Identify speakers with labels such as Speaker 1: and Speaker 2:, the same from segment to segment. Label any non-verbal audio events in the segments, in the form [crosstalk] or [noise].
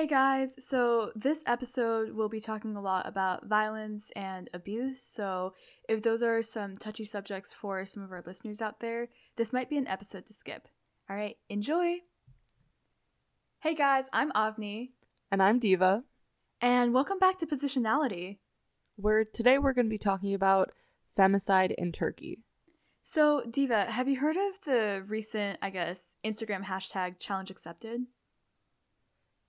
Speaker 1: Hey guys, so this episode we'll be talking a lot about violence and abuse. So, if those are some touchy subjects for some of our listeners out there, this might be an episode to skip. All right, enjoy! Hey guys, I'm Avni.
Speaker 2: And I'm Diva.
Speaker 1: And welcome back to Positionality.
Speaker 2: Where today we're going to be talking about femicide in Turkey.
Speaker 1: So, Diva, have you heard of the recent, I guess, Instagram hashtag challenge accepted?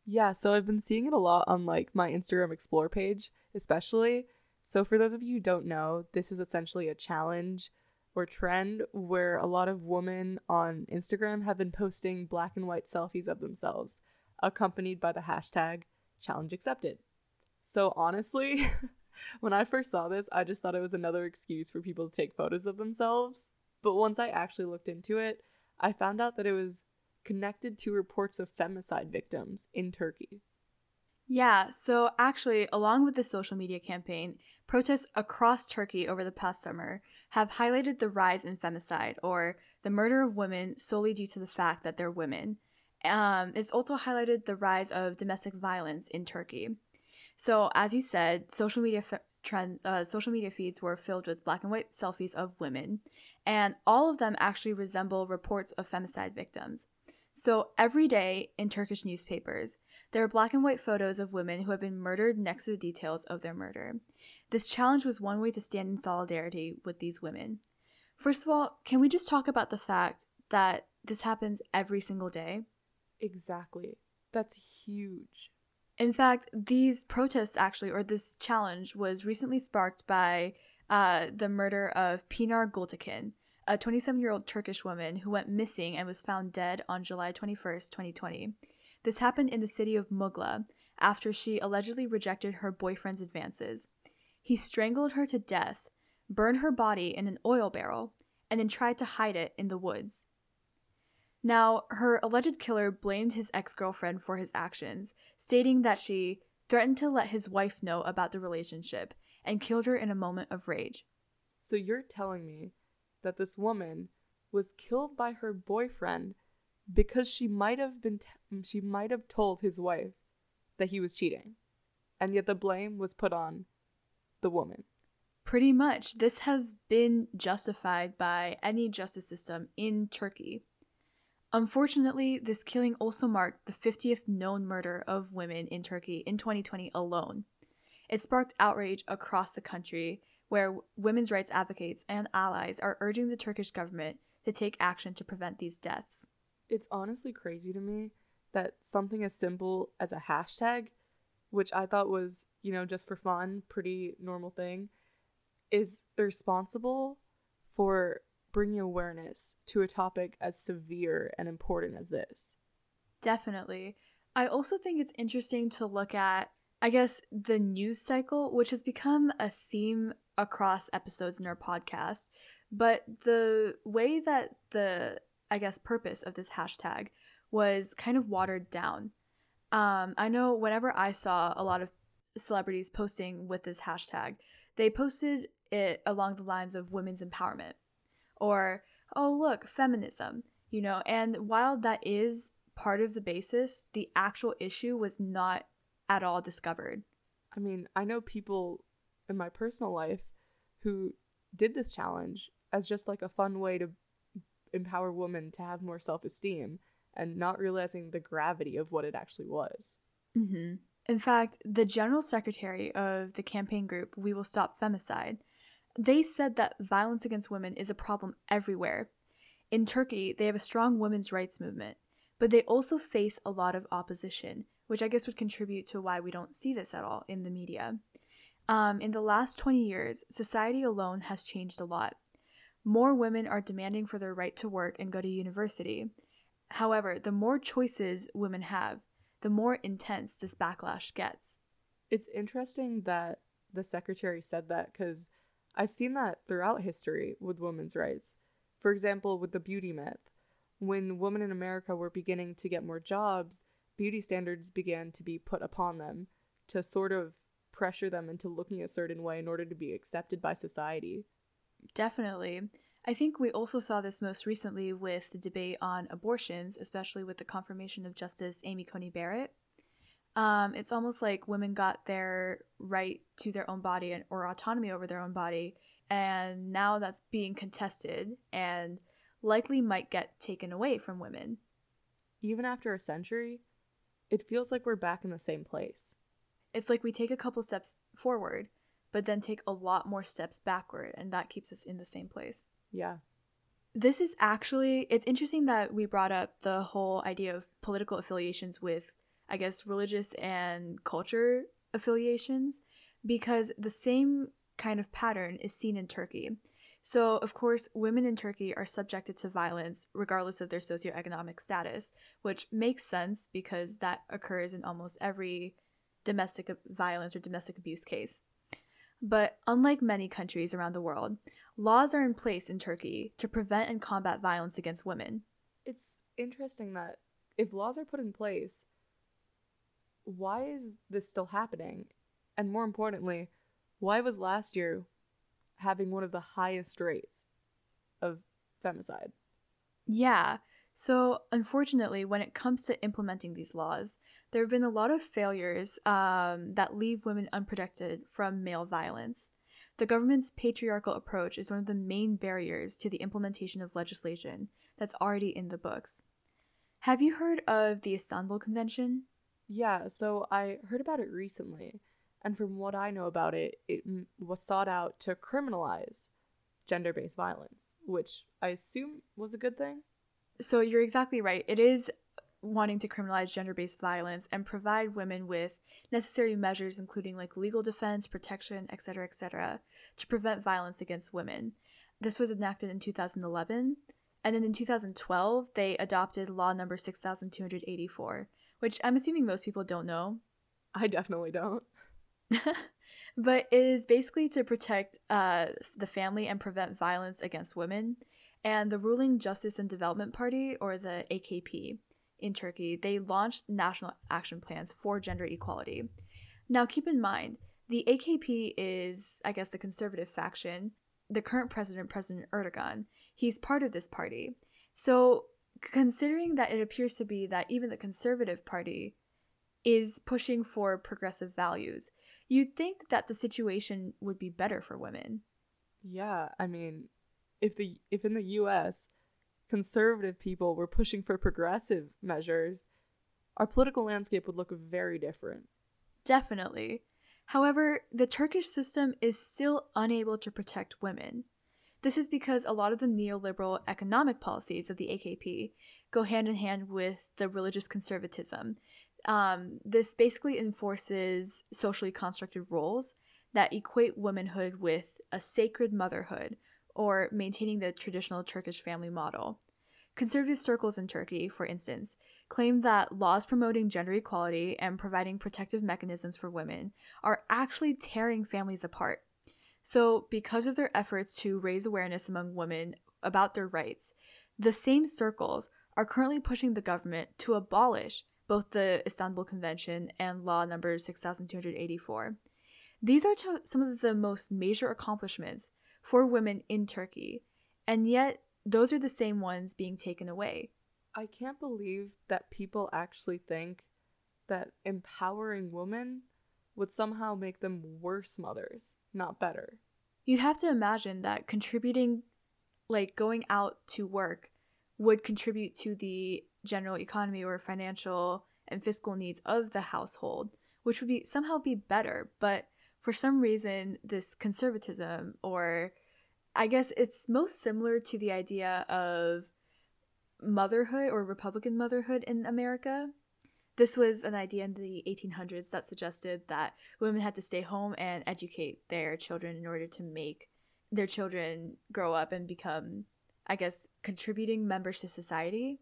Speaker 2: Yeah, so I've been seeing it a lot on like my Instagram Explore page, especially. So for those of you who don't know, this is essentially a challenge or trend where a lot of women on Instagram have been posting black and white selfies of themselves, accompanied by the hashtag challenge accepted. So honestly, [laughs] when I first saw this, I just thought it was another excuse for people to take photos of themselves. But once I actually looked into it, I found out that it was connected to reports of femicide victims in Turkey.
Speaker 1: Yeah, so actually, along with the social media campaign, protests across Turkey over the past summer have highlighted the rise in femicide, or the murder of women solely due to the fact that they're women. Um, it's also highlighted the rise of domestic violence in Turkey. So, as you said, social media trend, uh, social media feeds were filled with black and white selfies of women, and all of them actually resemble reports of femicide victims. So, every day in Turkish newspapers, there are black and white photos of women who have been murdered next to the details of their murder. This challenge was one way to stand in solidarity with these women. First of all, can we just talk about the fact that this happens every single day?
Speaker 2: Exactly. That's huge.
Speaker 1: In fact, these protests actually, or this challenge, was recently sparked by uh, the murder of Pinar Gultekin, a 27 year old Turkish woman who went missing and was found dead on July 21st, 2020. This happened in the city of Mugla after she allegedly rejected her boyfriend's advances. He strangled her to death, burned her body in an oil barrel, and then tried to hide it in the woods. Now, her alleged killer blamed his ex girlfriend for his actions, stating that she threatened to let his wife know about the relationship and killed her in a moment of rage.
Speaker 2: So you're telling me that this woman was killed by her boyfriend because she might have been t- she might have told his wife that he was cheating. And yet the blame was put on the woman.
Speaker 1: Pretty much. This has been justified by any justice system in Turkey. Unfortunately, this killing also marked the 50th known murder of women in Turkey in 2020 alone. It sparked outrage across the country, where women's rights advocates and allies are urging the Turkish government to take action to prevent these deaths.
Speaker 2: It's honestly crazy to me that something as simple as a hashtag, which I thought was, you know, just for fun, pretty normal thing, is responsible for bringing awareness to a topic as severe and important as this.
Speaker 1: Definitely. I also think it's interesting to look at, I guess, the news cycle, which has become a theme across episodes in our podcast. But the way that the, I guess, purpose of this hashtag was kind of watered down. Um, I know whenever I saw a lot of celebrities posting with this hashtag, they posted it along the lines of women's empowerment or, oh, look, feminism, you know. And while that is part of the basis, the actual issue was not at all discovered.
Speaker 2: I mean, I know people in my personal life who did this challenge as just like a fun way to empower women to have more self esteem and not realizing the gravity of what it actually was.
Speaker 1: Mm-hmm. In fact, the general secretary of the campaign group We Will Stop Femicide, they said that violence against women is a problem everywhere. In Turkey, they have a strong women's rights movement, but they also face a lot of opposition, which I guess would contribute to why we don't see this at all in the media. Um, in the last 20 years, society alone has changed a lot. More women are demanding for their right to work and go to university. However, the more choices women have, the more intense this backlash gets.
Speaker 2: It's interesting that the secretary said that because I've seen that throughout history with women's rights. For example, with the beauty myth. When women in America were beginning to get more jobs, beauty standards began to be put upon them to sort of pressure them into looking a certain way in order to be accepted by society.
Speaker 1: Definitely. I think we also saw this most recently with the debate on abortions, especially with the confirmation of Justice Amy Coney Barrett. Um, it's almost like women got their right to their own body and, or autonomy over their own body, and now that's being contested and likely might get taken away from women.
Speaker 2: Even after a century, it feels like we're back in the same place.
Speaker 1: It's like we take a couple steps forward, but then take a lot more steps backward, and that keeps us in the same place.
Speaker 2: Yeah.
Speaker 1: This is actually, it's interesting that we brought up the whole idea of political affiliations with, I guess, religious and culture affiliations, because the same kind of pattern is seen in Turkey. So, of course, women in Turkey are subjected to violence regardless of their socioeconomic status, which makes sense because that occurs in almost every domestic violence or domestic abuse case. But unlike many countries around the world, laws are in place in Turkey to prevent and combat violence against women.
Speaker 2: It's interesting that if laws are put in place, why is this still happening? And more importantly, why was last year having one of the highest rates of femicide?
Speaker 1: Yeah, so, unfortunately, when it comes to implementing these laws, there have been a lot of failures um, that leave women unprotected from male violence. The government's patriarchal approach is one of the main barriers to the implementation of legislation that's already in the books. Have you heard of the Istanbul Convention?
Speaker 2: Yeah, so I heard about it recently, and from what I know about it, it was sought out to criminalize gender based violence, which I assume was a good thing.
Speaker 1: So you're exactly right. It is wanting to criminalize gender based violence and provide women with necessary measures, including like legal defense, protection, etc., etc., to prevent violence against women. This was enacted in 2011. And then in 2012, they adopted law number 6284, which I'm assuming most people don't know.
Speaker 2: I definitely don't. [laughs]
Speaker 1: but it is basically to protect uh, the family and prevent violence against women. And the ruling Justice and Development Party, or the AKP, in Turkey, they launched national action plans for gender equality. Now, keep in mind, the AKP is, I guess, the conservative faction. The current president, President Erdogan, he's part of this party. So, considering that it appears to be that even the conservative party is pushing for progressive values, you'd think that the situation would be better for women.
Speaker 2: Yeah, I mean, if the if in the US conservative people were pushing for progressive measures, our political landscape would look very different.
Speaker 1: Definitely. However, the Turkish system is still unable to protect women. This is because a lot of the neoliberal economic policies of the AKP go hand in hand with the religious conservatism. Um, this basically enforces socially constructed roles that equate womanhood with a sacred motherhood or maintaining the traditional Turkish family model. Conservative circles in Turkey, for instance, claim that laws promoting gender equality and providing protective mechanisms for women are actually tearing families apart. So, because of their efforts to raise awareness among women about their rights, the same circles are currently pushing the government to abolish both the Istanbul Convention and Law Number 6284. These are some of the most major accomplishments for women in Turkey, and yet those are the same ones being taken away.
Speaker 2: I can't believe that people actually think that empowering women would somehow make them worse mothers, not better.
Speaker 1: You'd have to imagine that contributing, like going out to work, would contribute to the general economy or financial and fiscal needs of the household, which would be somehow be better. But for some reason, this conservatism, or I guess it's most similar to the idea of motherhood or Republican motherhood in America. This was an idea in the 1800s that suggested that women had to stay home and educate their children in order to make their children grow up and become, I guess, contributing members to society.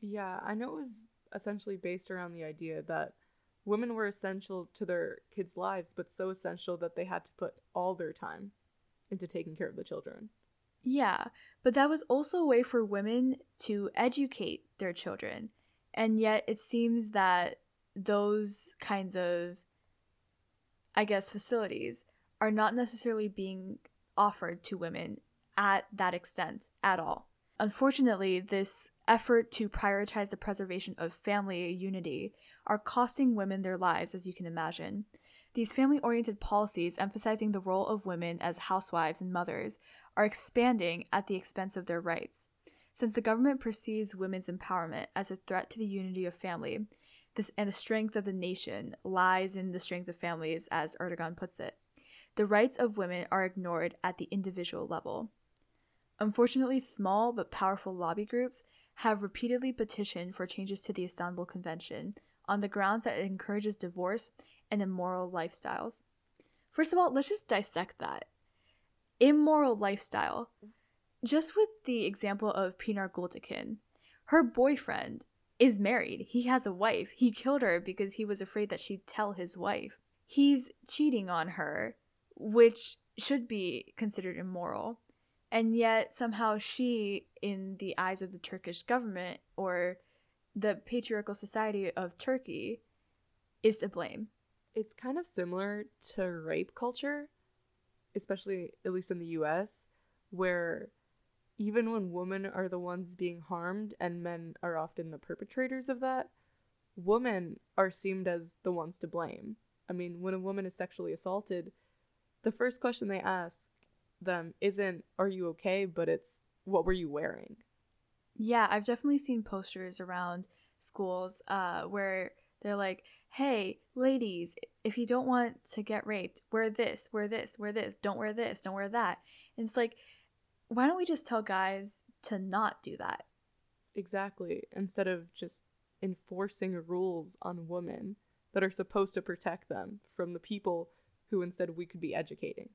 Speaker 2: Yeah, I know it was essentially based around the idea that women were essential to their kids' lives, but so essential that they had to put all their time into taking care of the children.
Speaker 1: Yeah, but that was also a way for women to educate their children. And yet it seems that those kinds of, I guess, facilities are not necessarily being offered to women at that extent at all. Unfortunately, this effort to prioritize the preservation of family unity are costing women their lives, as you can imagine. These family oriented policies, emphasizing the role of women as housewives and mothers, are expanding at the expense of their rights. Since the government perceives women's empowerment as a threat to the unity of family, this, and the strength of the nation lies in the strength of families, as Erdogan puts it. The rights of women are ignored at the individual level. Unfortunately, small but powerful lobby groups have repeatedly petitioned for changes to the Istanbul Convention on the grounds that it encourages divorce and immoral lifestyles. First of all, let's just dissect that. Immoral lifestyle. Just with the example of Pinar Gultekin, her boyfriend is married. He has a wife. He killed her because he was afraid that she'd tell his wife. He's cheating on her, which should be considered immoral. And yet, somehow, she, in the eyes of the Turkish government or the patriarchal society of Turkey, is to blame.
Speaker 2: It's kind of similar to rape culture, especially at least in the US, where even when women are the ones being harmed and men are often the perpetrators of that, women are seen as the ones to blame. I mean, when a woman is sexually assaulted, the first question they ask them isn't, Are you okay? but it's, What were you wearing?
Speaker 1: Yeah, I've definitely seen posters around schools uh, where they're like, hey, ladies, if you don't want to get raped, wear this, wear this, wear this, don't wear this, don't wear that. And it's like, why don't we just tell guys to not do that?
Speaker 2: Exactly. Instead of just enforcing rules on women that are supposed to protect them from the people who instead we could be educating.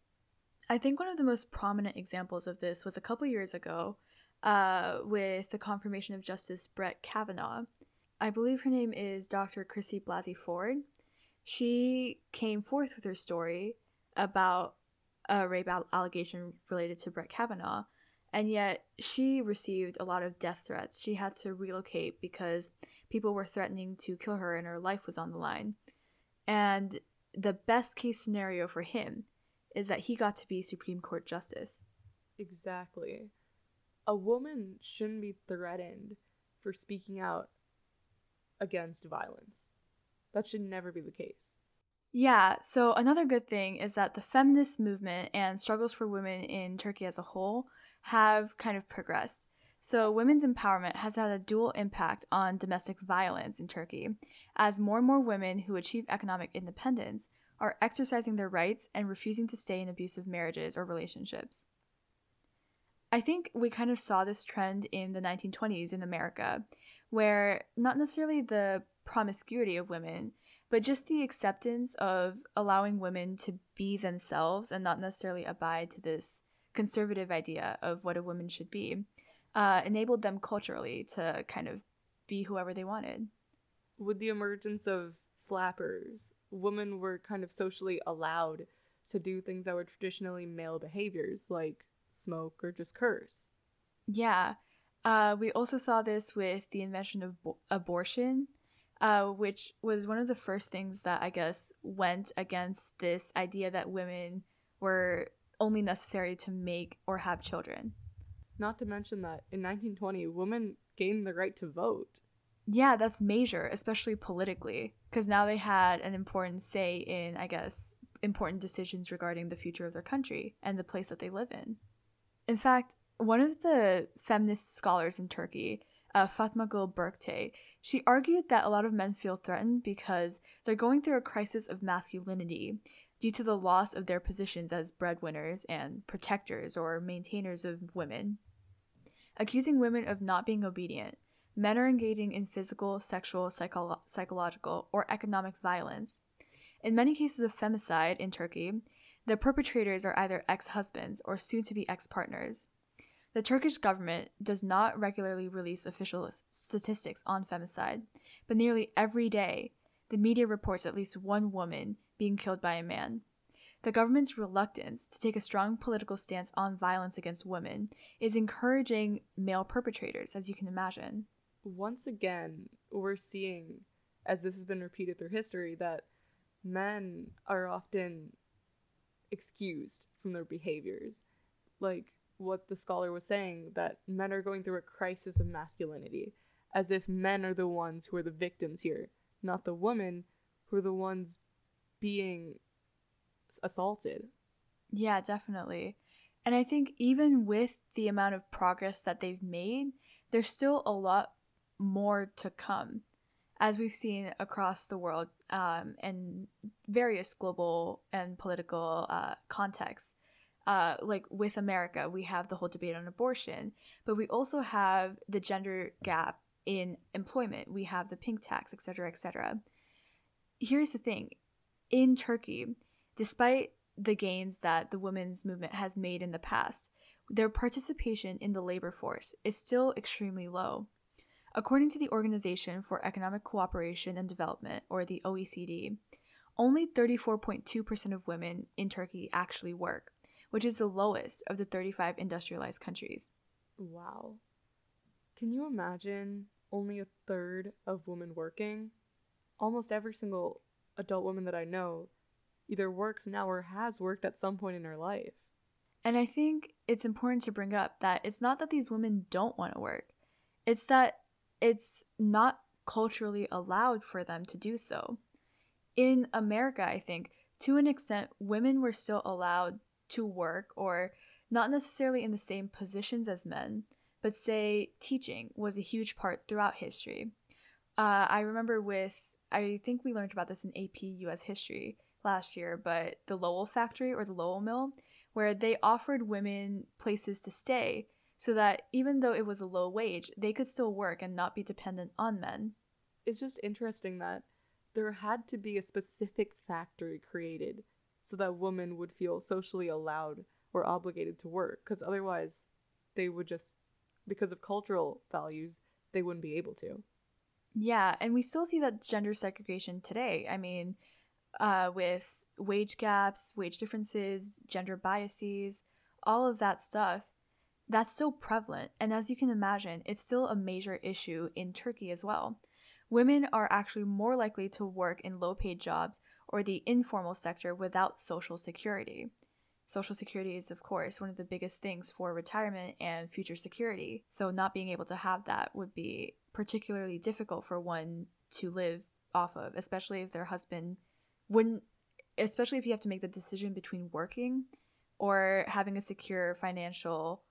Speaker 1: I think one of the most prominent examples of this was a couple years ago uh, with the confirmation of Justice Brett Kavanaugh. I believe her name is Dr. Chrissy Blasey Ford. She came forth with her story about a rape allegation related to Brett Kavanaugh, and yet she received a lot of death threats. She had to relocate because people were threatening to kill her and her life was on the line. And the best case scenario for him is that he got to be Supreme Court Justice.
Speaker 2: Exactly. A woman shouldn't be threatened for speaking out against violence. That should never be the case.
Speaker 1: Yeah, so another good thing is that the feminist movement and struggles for women in Turkey as a whole have kind of progressed. So, women's empowerment has had a dual impact on domestic violence in Turkey, as more and more women who achieve economic independence are exercising their rights and refusing to stay in abusive marriages or relationships. I think we kind of saw this trend in the 1920s in America, where not necessarily the promiscuity of women, but just the acceptance of allowing women to be themselves and not necessarily abide to this conservative idea of what a woman should be, uh, enabled them culturally to kind of be whoever they wanted.
Speaker 2: With the emergence of flappers, women were kind of socially allowed to do things that were traditionally male behaviors, like smoke or just curse.
Speaker 1: Yeah. Uh, we also saw this with the invention of bo- abortion, uh, which was one of the first things that I guess went against this idea that women were only necessary to make or have children.
Speaker 2: Not to mention that in 1920, women gained the right to vote.
Speaker 1: Yeah, that's major, especially politically, because now they had an important say in, I guess, important decisions regarding the future of their country and the place that they live in. In fact, one of the feminist scholars in Turkey, uh, Fatma Gul Berktay, she argued that a lot of men feel threatened because they're going through a crisis of masculinity due to the loss of their positions as breadwinners and protectors or maintainers of women. Accusing women of not being obedient, men are engaging in physical, sexual, psycho- psychological, or economic violence. In many cases of femicide in Turkey, the perpetrators are either ex husbands or soon to be ex partners. The Turkish government does not regularly release official statistics on femicide, but nearly every day, the media reports at least one woman being killed by a man. The government's reluctance to take a strong political stance on violence against women is encouraging male perpetrators, as you can imagine.
Speaker 2: Once again, we're seeing, as this has been repeated through history, that men are often excused from their behaviors. Like, what the scholar was saying that men are going through a crisis of masculinity, as if men are the ones who are the victims here, not the women who are the ones being assaulted.
Speaker 1: Yeah, definitely. And I think even with the amount of progress that they've made, there's still a lot more to come, as we've seen across the world um, and various global and political uh, contexts. Uh, like with America, we have the whole debate on abortion, but we also have the gender gap in employment. We have the pink tax, etc., etc. Here's the thing: in Turkey, despite the gains that the women's movement has made in the past, their participation in the labor force is still extremely low. According to the Organization for Economic Cooperation and Development, or the OECD, only 34.2% of women in Turkey actually work, which is the lowest of the 35 industrialized countries.
Speaker 2: Wow. Can you imagine only a third of women working? Almost every single adult woman that I know either works now or has worked at some point in her life.
Speaker 1: And I think it's important to bring up that it's not that these women don't want to work, it's that it's not culturally allowed for them to do so. In America, I think, to an extent, women were still allowed to work or not necessarily in the same positions as men, but say teaching was a huge part throughout history. Uh, I remember with, I think we learned about this in AP US history last year, but the Lowell factory or the Lowell mill, where they offered women places to stay so that even though it was a low wage, they could still work and not be dependent on men.
Speaker 2: It's just interesting that there had to be a specific factory created so that women would feel socially allowed or obligated to work because otherwise they would just because of cultural values they wouldn't be able to.
Speaker 1: Yeah and we still see that gender segregation today. I mean uh, with wage gaps wage differences gender biases all of that stuff that's still prevalent and as you can imagine it's still a major issue in turkey as well women are actually more likely to work in low paid jobs or the informal sector without social security. Social security is, of course, one of the biggest things for retirement and future security. So, not being able to have that would be particularly difficult for one to live off of, especially if their husband wouldn't, especially if you have to make the decision between working or having a secure financial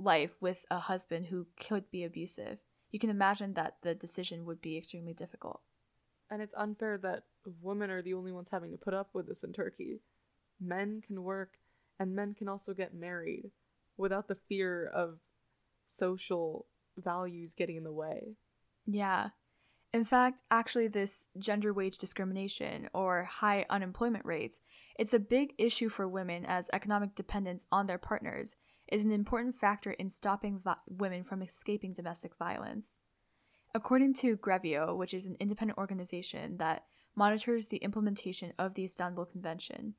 Speaker 1: life with a husband who could be abusive you can imagine that the decision would be extremely difficult.
Speaker 2: And it's unfair that women are the only ones having to put up with this in Turkey. Men can work and men can also get married without the fear of social values getting in the way.
Speaker 1: Yeah. In fact, actually this gender wage discrimination or high unemployment rates, it's a big issue for women as economic dependence on their partners is an important factor in stopping vi- women from escaping domestic violence. According to Grevio, which is an independent organization that monitors the implementation of the Istanbul Convention,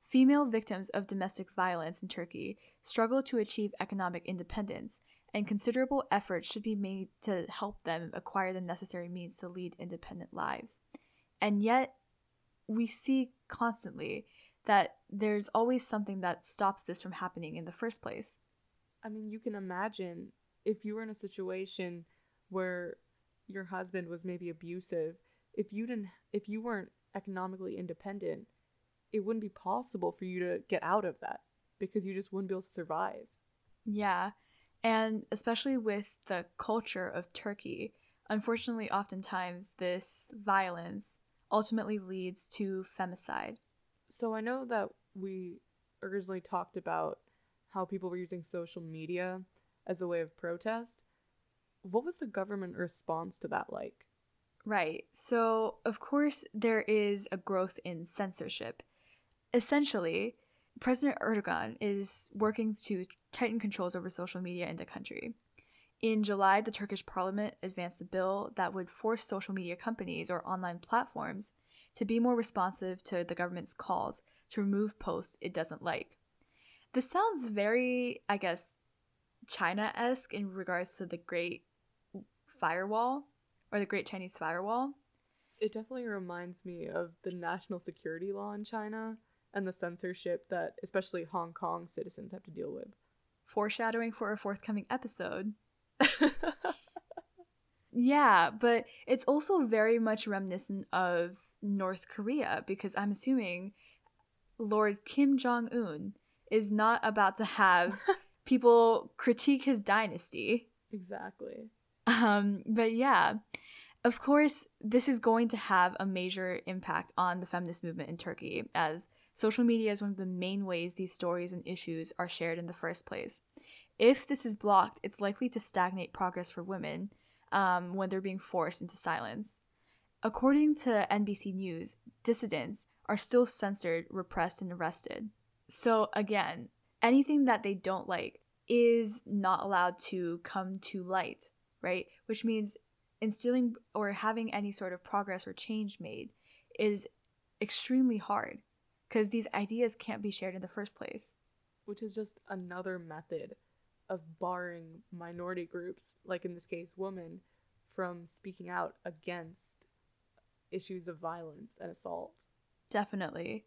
Speaker 1: female victims of domestic violence in Turkey struggle to achieve economic independence, and considerable effort should be made to help them acquire the necessary means to lead independent lives. And yet, we see constantly that there's always something that stops this from happening in the first place.
Speaker 2: I mean, you can imagine if you were in a situation where your husband was maybe abusive, if you didn't if you weren't economically independent, it wouldn't be possible for you to get out of that because you just wouldn't be able to survive.
Speaker 1: Yeah. And especially with the culture of Turkey, unfortunately oftentimes this violence ultimately leads to femicide.
Speaker 2: So I know that we originally talked about how people were using social media as a way of protest. What was the government response to that like?
Speaker 1: Right. So, of course, there is a growth in censorship. Essentially, President Erdogan is working to tighten controls over social media in the country. In July, the Turkish parliament advanced a bill that would force social media companies or online platforms to be more responsive to the government's calls to remove posts it doesn't like. This sounds very, I guess, China esque in regards to the Great Firewall or the Great Chinese Firewall.
Speaker 2: It definitely reminds me of the national security law in China and the censorship that especially Hong Kong citizens have to deal with.
Speaker 1: foreshadowing for a forthcoming episode. [laughs] Yeah, but it's also very much reminiscent of North Korea because I'm assuming Lord Kim Jong Un is not about to have [laughs] people critique his dynasty.
Speaker 2: exactly.
Speaker 1: Um, but yeah, of course, this is going to have a major impact on the feminist movement in Turkey, as social media is one of the main ways these stories and issues are shared in the first place. If this is blocked, it's likely to stagnate progress for women um, when they're being forced into silence. According to NBC News, dissidents are still censored, repressed, and arrested. So, again, anything that they don't like is not allowed to come to light, right? Which means instilling or having any sort of progress or change made is extremely hard because these ideas can't be shared in the first place.
Speaker 2: Which is just another method of barring minority groups, like in this case, women, from speaking out against issues of violence and assault.
Speaker 1: Definitely.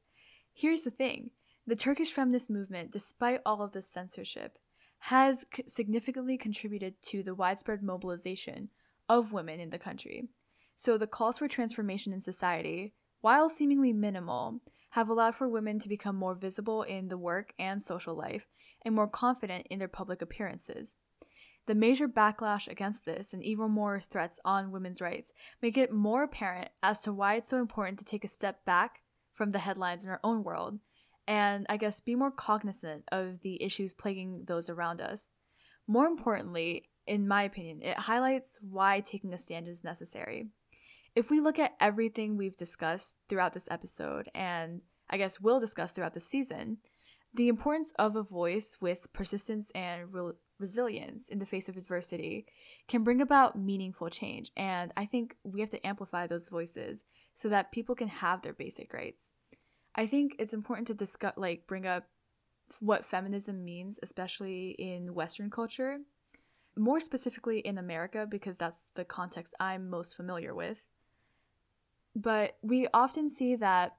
Speaker 1: Here's the thing the Turkish feminist movement, despite all of this censorship, has c- significantly contributed to the widespread mobilization of women in the country. So the calls for transformation in society, while seemingly minimal, have allowed for women to become more visible in the work and social life and more confident in their public appearances. The major backlash against this and even more threats on women's rights make it more apparent as to why it's so important to take a step back from the headlines in our own world and I guess be more cognizant of the issues plaguing those around us. More importantly, in my opinion, it highlights why taking a stand is necessary. If we look at everything we've discussed throughout this episode, and I guess will discuss throughout the season, the importance of a voice with persistence and resilience in the face of adversity can bring about meaningful change. And I think we have to amplify those voices so that people can have their basic rights. I think it's important to discuss, like, bring up what feminism means, especially in Western culture, more specifically in America, because that's the context I'm most familiar with. But we often see that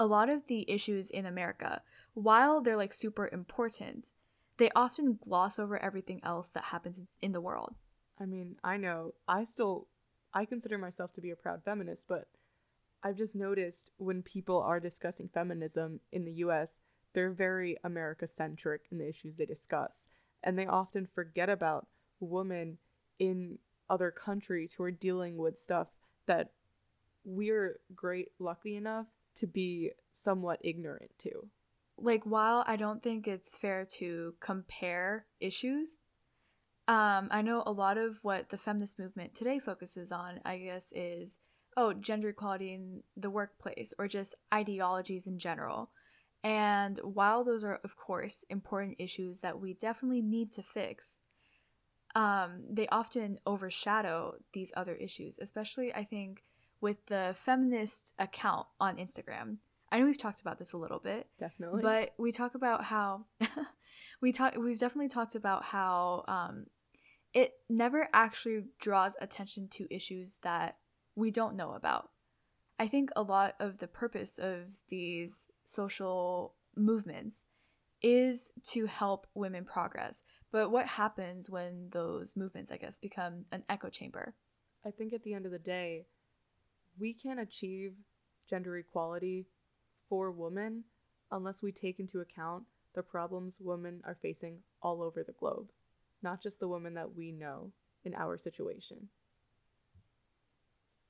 Speaker 1: a lot of the issues in America, while they're like super important, they often gloss over everything else that happens in the world.
Speaker 2: I mean, I know I still I consider myself to be a proud feminist, but I've just noticed when people are discussing feminism in the US, they're very America centric in the issues they discuss. And they often forget about women in other countries who are dealing with stuff that we're great lucky enough to be somewhat ignorant to.
Speaker 1: Like while I don't think it's fair to compare issues, um, I know a lot of what the feminist movement today focuses on, I guess, is oh, gender equality in the workplace or just ideologies in general. And while those are, of course, important issues that we definitely need to fix, um, they often overshadow these other issues, especially, I think, with the feminist account on Instagram. I know we've talked about this a little bit,
Speaker 2: Definitely.
Speaker 1: but we talk about how [laughs] we talk. We've definitely talked about how um, it never actually draws attention to issues that we don't know about. I think a lot of the purpose of these social movements is to help women progress. But what happens when those movements, I guess, become an echo chamber?
Speaker 2: I think at the end of the day, we can't achieve gender equality for women unless we take into account the problems women are facing all over the globe, not just the women that we know in our situation.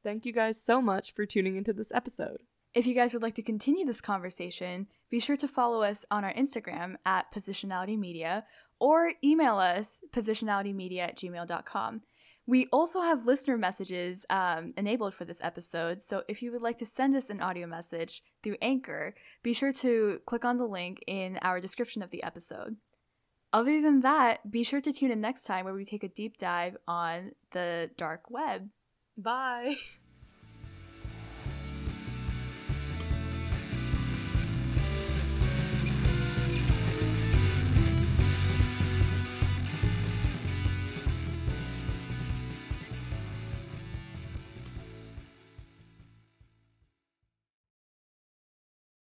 Speaker 2: Thank you guys so much for tuning into this episode.
Speaker 1: If you guys would like to continue this conversation, be sure to follow us on our Instagram at Positionality Media or email us positionalitymedia at gmail.com. We also have listener messages um, enabled for this episode, so if you would like to send us an audio message through Anchor, be sure to click on the link in our description of the episode. Other than that, be sure to tune in next time where we take a deep dive on the dark web.
Speaker 2: Bye. [laughs]